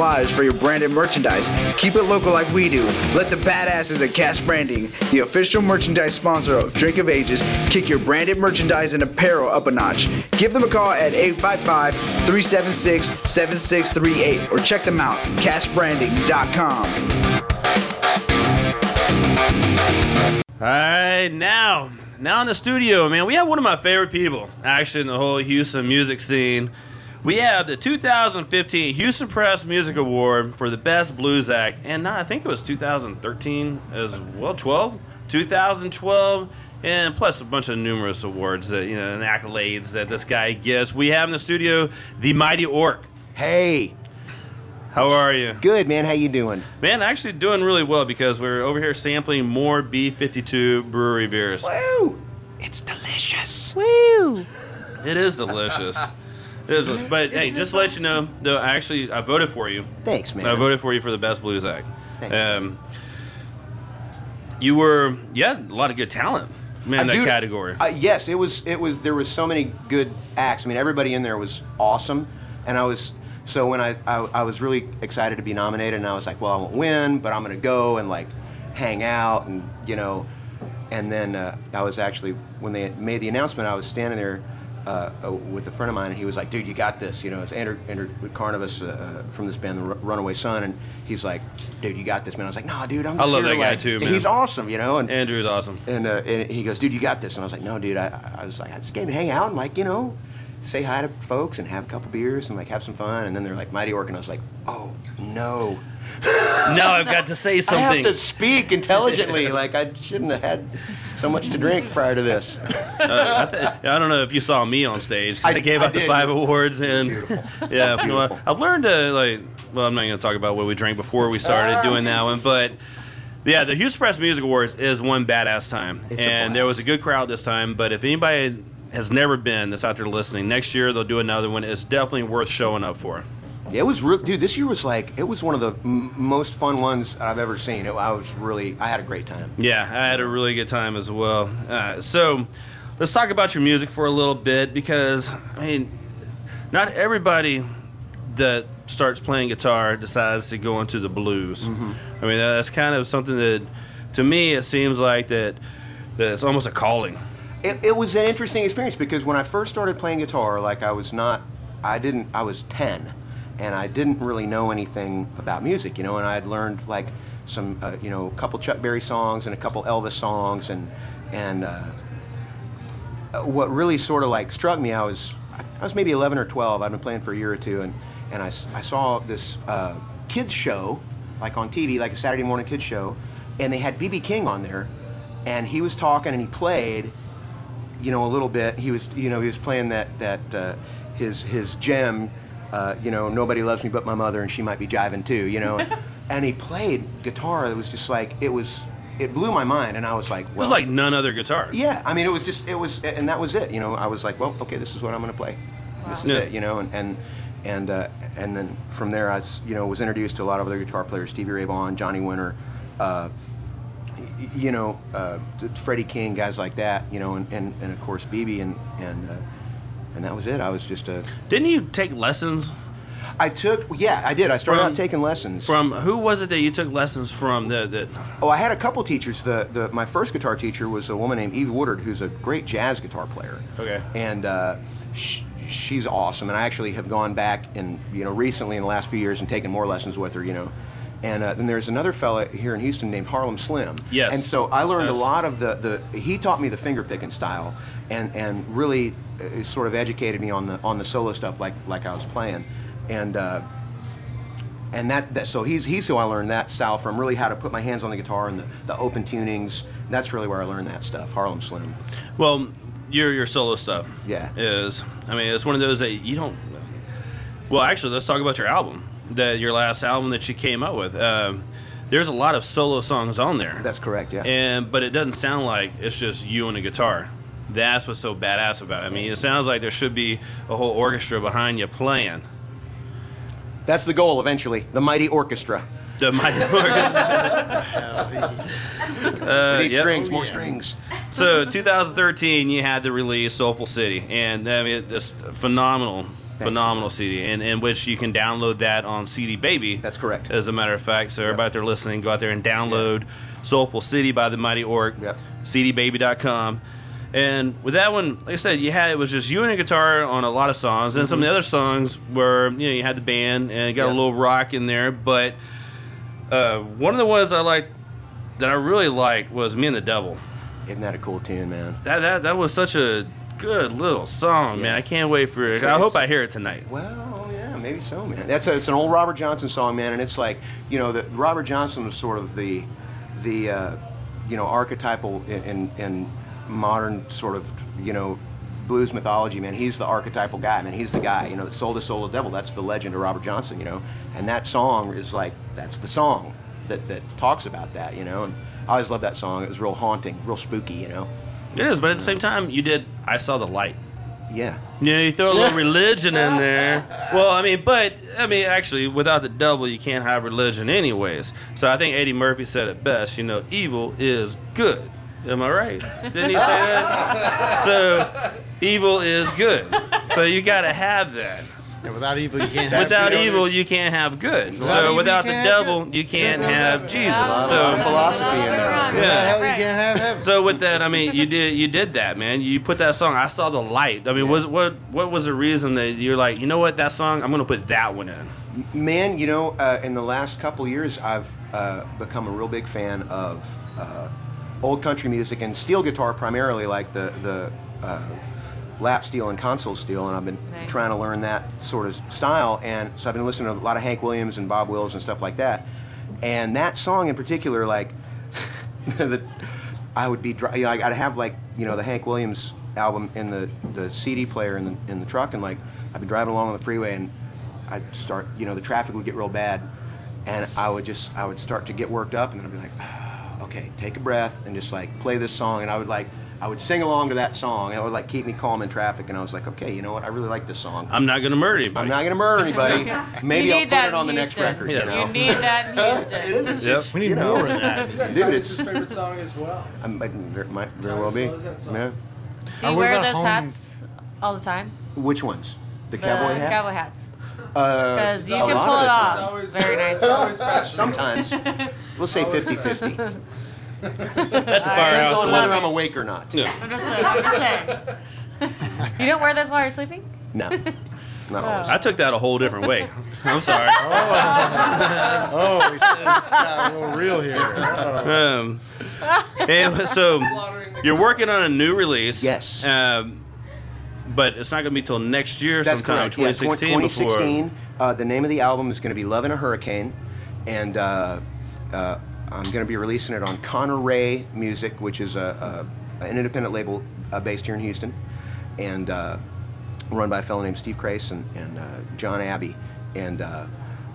for your branded merchandise? Keep it local like we do. Let the badasses at Cash Branding, the official merchandise sponsor of Drink of Ages, kick your branded merchandise and apparel up a notch. Give them a call at 855-376-7638 or check them out, cashbranding.com. All right, now, now in the studio, man, we have one of my favorite people, actually, in the whole Houston music scene. We have the 2015 Houston Press Music Award for the Best Blues Act, and I think it was 2013 as well, 12, 2012, and plus a bunch of numerous awards that you know and accolades that this guy gets. We have in the studio the Mighty Orc. Hey. How are you? Good, man. How you doing? Man, actually doing really well because we're over here sampling more B52 brewery beers. Woo! It's delicious. Woo! It is delicious. It is. But hey, just to let you know, though, I actually I voted for you. Thanks, man. I voted for you for the best blues act. Thank you. Um, you were, yeah, a lot of good talent, man, that Dude, category. Uh, yes, it was. It was. There was so many good acts. I mean, everybody in there was awesome, and I was. So when I, I I was really excited to be nominated, and I was like, well, I won't win, but I'm gonna go and like hang out, and you know, and then uh, I was actually when they made the announcement, I was standing there. Uh, uh, with a friend of mine, and he was like, "Dude, you got this." You know, it's Andrew, Andrew Carnivus uh, from this band, the Runaway Son, and he's like, "Dude, you got this, man." I was like, "No, dude, I'm." I love here, that guy too, man. He's awesome, you know. And Andrew's awesome. and, uh, and he goes, dude, you got this. And I was like, no, dude. I, I was like, I just came to hang out and like, you know, say hi to folks and have a couple beers and like have some fun. And then they're like, Mighty Orc, and I was like, oh no. now I've got to say something. *laughs* I have to speak intelligently. like I shouldn't have had so much to drink prior to this. *laughs* Uh, I, th- I don't know if you saw me on stage. I, I- gave I out the five awards, and *laughs* yeah, you know, I've learned to like. Well, I'm not going to talk about what we drank before we started doing that one, but yeah, the Houston Press Music Awards is one badass time, It's and there was a good crowd this time. But if anybody has never been that's out there listening, next year they'll do another one. It's definitely worth showing up for. It was real, dude. This year was like it was one of the m- most fun ones I've ever seen. It, I was really, I had a great time. Yeah, I had a really good time as well. Uh, so, let's talk about your music for a little bit because I mean, not everybody that starts playing guitar decides to go into the blues. Mm-hmm. I mean, that's kind of something that, to me, it seems like that that it's almost a calling. It, it was an interesting experience because when I first started playing guitar, like I was not, I didn't, I was 10 and I didn't really know anything about music, you know, and I had learned like some, uh, you know, a couple Chuck Berry songs and a couple Elvis songs and, and uh, uh, what really sort of like struck me, I was, I was maybe 11 or 12, I'd been playing for a year or two and, and I, I saw this uh, kids show, like on TV, like a Saturday morning kids show, and they had BB King on there and he was talking and he played, you know, a little bit. He was, you know, he was playing that that uh, his his gem, uh, you know, nobody loves me but my mother, and she might be jiving too, you know. *laughs* and he played guitar. It was just like it was. It blew my mind, and I was like, It was like none other guitar. yeah. I mean, it was just it was, and that was it. You know, I was like, well, okay, this is what I'm going to play. This is Yeah. it. You know, and and and uh, and then from there, I was, you know was introduced to a lot of other guitar players: Stevie Ray Vaughan, Johnny Winter. Uh, you know, uh, Freddie King, guys like that, you know, and, and, and of course BB, and and uh, and that was it. I was just a. Didn't you take lessons? I took, yeah, I did. I started From- out taking lessons. From who was it that you took lessons from? That that Oh, I had a couple teachers. The, the my first guitar teacher was a woman named Eve Woodard, who's a great jazz guitar player. Okay. And uh, sh- she's awesome. And I actually have gone back and you know recently in the last few years and taken more lessons with her. You know. And uh, then there's another fella here in Houston named Harlem Slim. Yes. And so I learned Yes. a lot of the, the he taught me the finger picking style, and and really uh, sort of educated me on the on the solo stuff like like I was playing, and. Uh, and that, that so he's he's who I learned that style from. Really, how to put my hands on the guitar and the, the open tunings. That's really where I learned that stuff. Harlem Slim. Well, your your solo stuff, Yeah. is I mean it's one of those that you don't. Well, actually, let's talk about your album. That your last album that you came out with. Um, there's a lot of solo songs on there. That's correct. Yeah. And but it doesn't sound like it's just you and a guitar. That's what's so badass about it. I mean, it sounds like there should be a whole orchestra behind you playing. That's the goal eventually. The mighty orchestra. The mighty orchestra. *laughs* Uh, we need yep. strings, more strings. So 2013, you had the release Soulful City, and I mean this phenomenal, phenomenal CD, in, in which you can download that on CD Baby. That's correct. As a matter of fact, so everybody out there listening, go out there and download Soulful City by the Mighty Orc. Yep. CDBaby.com. And with that one, like I said, you had it was just you and a guitar on a lot of songs, and some of the other songs were you know you had the band and got a little rock in there, but uh, one of the ones I liked that I really liked was Me and the Devil. Isn't that a cool tune, man? That that that was such a good little song, man. I can't wait for it. So I hope I hear it tonight. Well, yeah, maybe so, man. That's a, it's an old Robert Johnson song, man, and it's like you know that Robert Johnson was sort of the the uh, you know archetypal in, in, in modern sort of you know blues mythology, man. He's the archetypal guy, man. He's the guy, you know, that sold his soul to the devil. That's the legend of Robert Johnson, you know. And that song is like that's the song that that talks about that, you know. And I always loved that song. It was real haunting, real spooky, you know. It is, but at the same time, you did. I saw the light. Yeah. Yeah, you throw a little *laughs* religion in there. Well, I mean, but I mean, actually, without the devil, you can't have religion, anyways. So I think Eddie Murphy said it best. You know, evil is good. Am I right? Didn't he say that? *laughs* So evil is good. So you got to have that. Yeah, without evil, you can't *laughs* have Without good. evil, you can't have good. Without So evil, without the devil, you can't have Jesus. So A lot of philosophy in there. Without Yeah. hell, you can't have heaven. So with that, I mean, you did you did that, man. You put that song. I saw the light. I mean, was what what was the reason that you're like, you know what, that song, I'm gonna put that one in. Man, you know, uh, in the last couple years, I've uh, become a real big fan of uh, old country music and steel guitar primarily, like the the uh, lap steel and console steel, and I've been trying to learn that sort of style. And so I've been listening to a lot of Hank Williams and Bob Wills and stuff like that. And that song in particular, like, *laughs* the, I would be, you know, I'd have like, you know, the Hank Williams album in the, the CD player in the, in the truck, and like, I'd be driving along on the freeway, and I'd start, you know, the traffic would get real bad, and I would just, I would start to get worked up, and then I'd be like, "Ah, *sighs* okay, take a breath, and just like play this song, and I would like, I would sing along to that song, and it would like keep me calm in traffic, and I was like, okay, you know what, I really like this song. I'm not gonna murder anybody. I'm not gonna murder anybody. *laughs* Maybe I'll put it on the next Houston. record. Yes. You know? You need that in *laughs* Houston. Yep. We need You know. more of that. *laughs* Dude, it's his favorite song as well. I might, very, might very well be. loves. Yeah. Do Uh, you wear those home- hats all the time? Which ones? The cowboy hat. Cowboy hats. Uh, Because you can pull it off. Very nice. It's always fashion. Sometimes. We'll say 50-50. At the Depends firehouse. on whether I'm awake or not. Yeah. I'm just saying. I'm just saying. *laughs* you don't wear those while you're sleeping? No. *laughs* Not always. I took that a whole different way. I'm sorry. *laughs* Oh, oh we just got a little real here. Oh. Um, and so you're working on a new release. Yes. Um, but it's not going to be till next year, That's sometime correct. Yeah, 2016. 2016. Uh, the name of the album is going to be Love in a Hurricane, and uh, uh, I'm going to be releasing it on Connor Ray Music, which is a, a an independent label uh, based here in Houston, and uh, run by a fellow named Steve Krase and, and uh, John Abbey, and uh,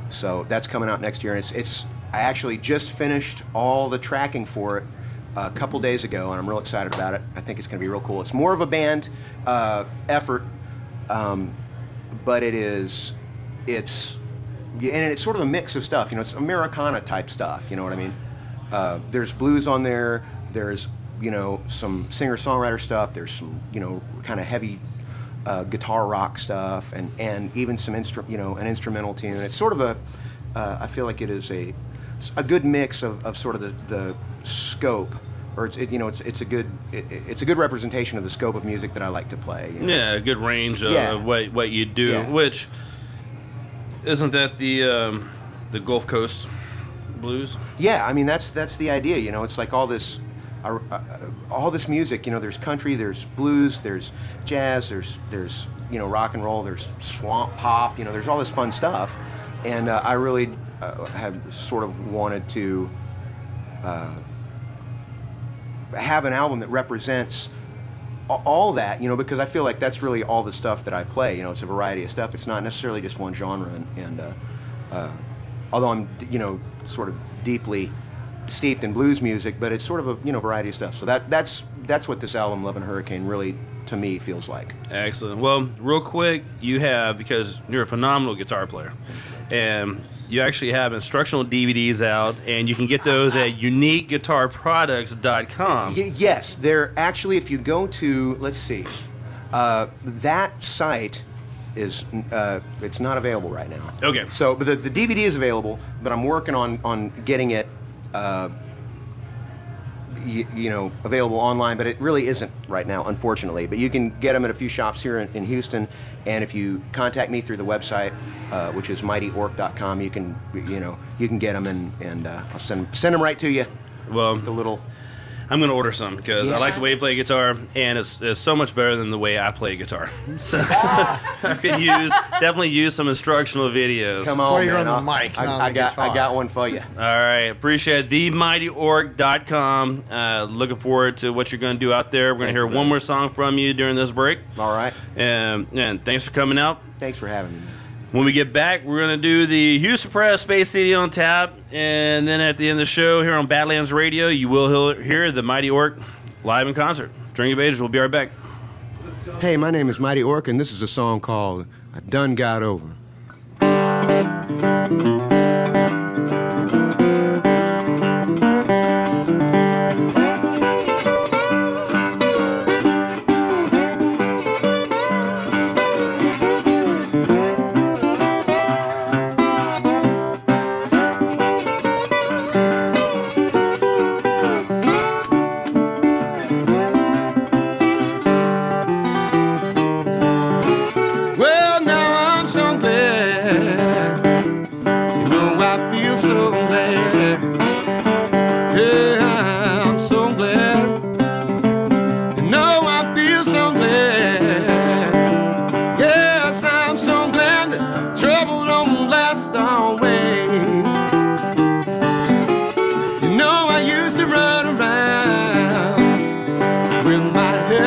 so that's coming out next year. And it's it's I actually just finished all the tracking for it a couple days ago, and I'm real excited about it. I think it's going to be real cool. It's more of a band uh, effort, um, but it is it's and it's sort of a mix of stuff. You know, it's Americana type stuff. You know what I mean? Uh, there's blues on there. There's you know some singer songwriter stuff. There's some you know kind of heavy uh, guitar rock stuff, and and even some instru- you know an instrumental tune. It's sort of a uh, I feel like it is a a good mix of, of sort of the, the scope. Or it's it, you know it's it's a good it, it's a good representation of the scope of music that I like to play. you know? Yeah, a good range of, Yeah. what what you do. Yeah. Which isn't that the um, the Gulf Coast blues? Yeah, I mean that's that's the idea. You know, it's like all this, uh, uh, all this music. You know, there's country, there's blues, there's jazz, there's there's you know rock and roll, there's swamp pop. You know, there's all this fun stuff, and uh, I really uh, have sort of wanted to uh, have an album that represents all that. You know, because I feel like that's really all the stuff that I play. You know, it's a variety of stuff. It's not necessarily just one genre, and. and uh, uh, although I'm, you know, sort of deeply steeped in blues music, but it's sort of a you know variety of stuff. So that that's that's what this album, Love and Hurricane, really to me feels like. Excellent. Well, real quick, you have because you're a phenomenal guitar player, and you actually have instructional DVDs out, and you can get those at uniqueguitarproducts.com. Y- yes, they're actually if you go to let's see, uh, that site is uh, it's not available right now. Okay. So, but the, the DVD is available, but I'm working on on getting it. Uh, you, you know, available online, but it really isn't right now, unfortunately. But you can get them at a few shops here in, in Houston, and if you contact me through the website, uh, which is mightyorc.com, you can, you know, you can get them, and, and uh, I'll send send them right to you. Well, the little I'm gonna order some because Yeah. I like the way you play guitar, and it's, it's so much better than the way I play guitar. *laughs* So I could use definitely use some instructional videos. Come on, man. I'll- I, I got I got one for you. All right, appreciate it. themightyorc.com. Uh, looking forward to what you're going to do out there. We're going to hear one more song from you during this break. All right. And, and thanks for coming out. Thanks for having me. When we get back, we're going to do the Houston Press Space City on tap. And then at the end of the show here on Badlands Radio, you will hear- the Mighty Orc live in concert. Drink of Ages. We'll be right back. Hey, my name is Mighty Orc, and this is a song called I Done Got Over.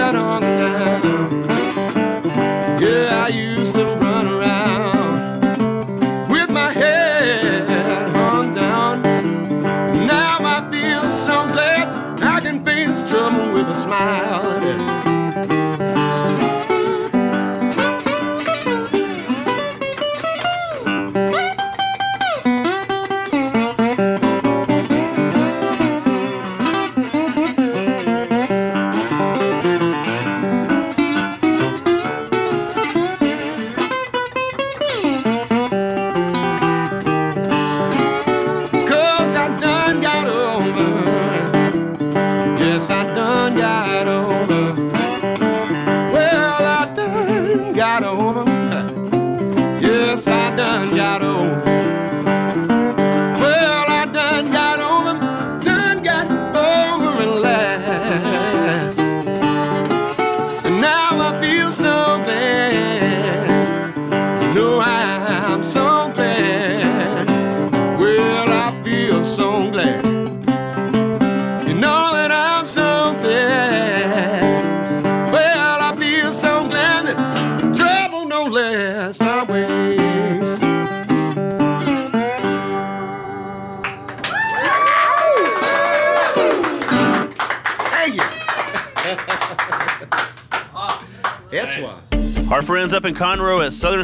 Head on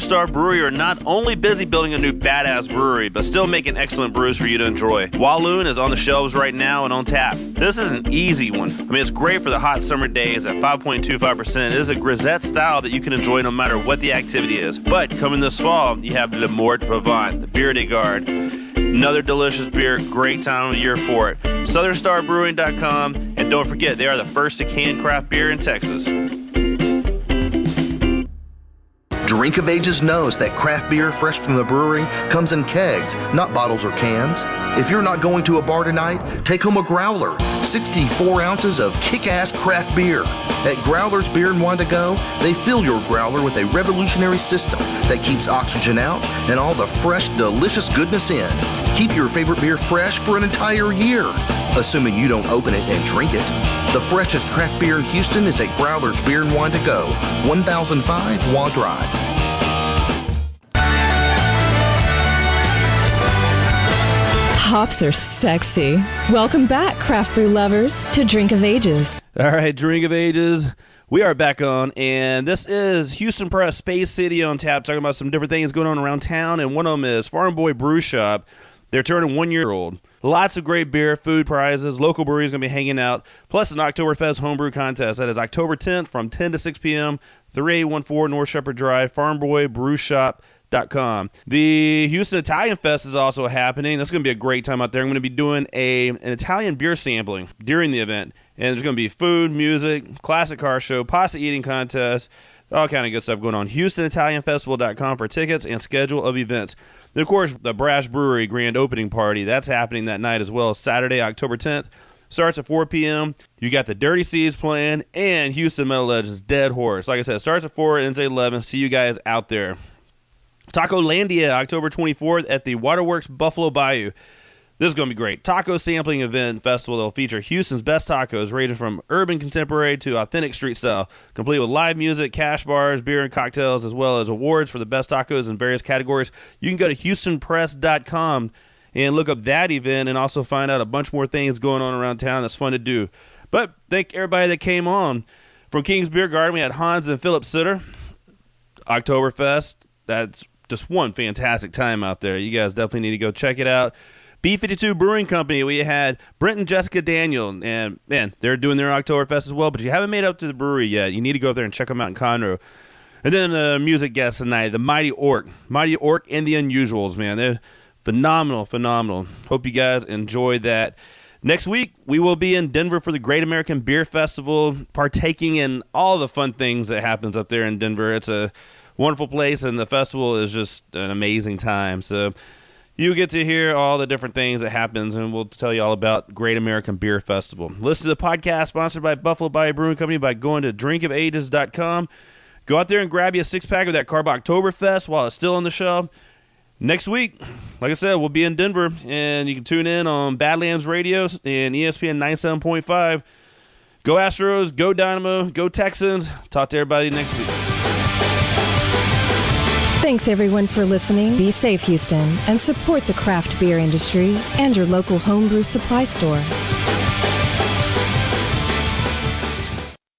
Star Brewery are not only busy building a new badass brewery, but still making excellent brews for you to enjoy. Walloon is on the shelves right now and on tap. This is an easy one. I mean, it's great for the hot summer days at 5.25%. It is a grisette style that you can enjoy no matter what the activity is. But coming this fall, you have Le Mort Vivant, the Beer de Garde. Another delicious beer, great time of year for it. SouthernStarBrewing.com, and don't forget, they are the first to can craft beer in Texas. Drink of Ages knows that craft beer fresh from the brewery comes in kegs, not bottles or cans. If you're not going to a bar tonight, take home a growler. 64 ounces of kick ass craft beer. At Growler's Beer and Wine to Go, they fill your growler with a revolutionary system that keeps oxygen out and all the fresh, delicious goodness in. Keep your favorite beer fresh for an entire year, assuming you don't open it and drink it. The freshest craft beer in Houston is at Growler's Beer and Wine to Go, 1005 Waugh Drive. Hops are sexy. Welcome back, craft brew lovers, to Drink of Ages. All right, Drink of Ages. We are back on, and this is Houston Press Space City on tap, talking about some different things going on around town. And one of them is Farm Boy Brew Shop. They're turning one year old. Lots of great beer, food prizes. Local breweries going to be hanging out. Plus, an Oktoberfest homebrew contest. That is October 10th from 10 to 6 p.m. 3814 North Shepherd Drive, Farm Boy Brew Shop. The Houston Italian Fest is also happening. That's going to be a great time out there. I'm going to be doing a an Italian beer sampling during the event, and there's going to be food, music, classic car show, pasta eating contest, all kind of good stuff going on. HoustonItalianFestival.com for tickets and schedule of events. And of course, the Brash Brewery grand opening party that's happening that night as well, Saturday, October 10th. Starts at 4 p.m. You got the Dirty Seas playing and Houston Metal Legends Dead Horse. Like I said, starts at 4, ends at 11. See you guys out there. Tacolandia, October 24th at the Waterworks Buffalo Bayou. This is going to be great. Taco sampling event festival that will feature Houston's best tacos, ranging from urban contemporary to authentic street style, complete with live music, cash bars, beer, and cocktails, as well as awards for the best tacos in various categories. You can go to HoustonPress.com and look up that event and also find out a bunch more things going on around town that's fun to do. But thank everybody that came on. From King's Biergarten, we had Hans and Philip Sitter. Oktoberfest. That's just one fantastic time out there. You guys definitely need to go check it out. B52 Brewing Company, we had Brent and Jessica Daniel, and man, they're doing their Oktoberfest as well, but you haven't made up to the brewery yet. You need to go up there and check them out in Conroe. And then the music guest tonight, the Mighty Orc. Mighty Orc and the Unusuals, man. They're phenomenal, phenomenal. Hope you guys enjoy that. Next week, we will be in Denver for the Great American Beer Festival, partaking in all the fun things that happens up there in Denver. It's a wonderful place, and the festival is just an amazing time. So you get to hear all the different things that happens, and we'll tell you all about Great American Beer Festival. Listen to the podcast sponsored by Buffalo Bayou Brewing Company by going to drinkofages.com. Go out there and grab you a six pack of that Karbachtoberfest while it's still on the shelf. Next week, like I said, we'll be in Denver, and you can tune in on Badlands Radio and ESPN 97.5. Go Astros, go Dynamo, go Texans. Talk to everybody next week. Thanks everyone for listening. Be safe, Houston, and support the craft beer industry and your local homebrew supply store.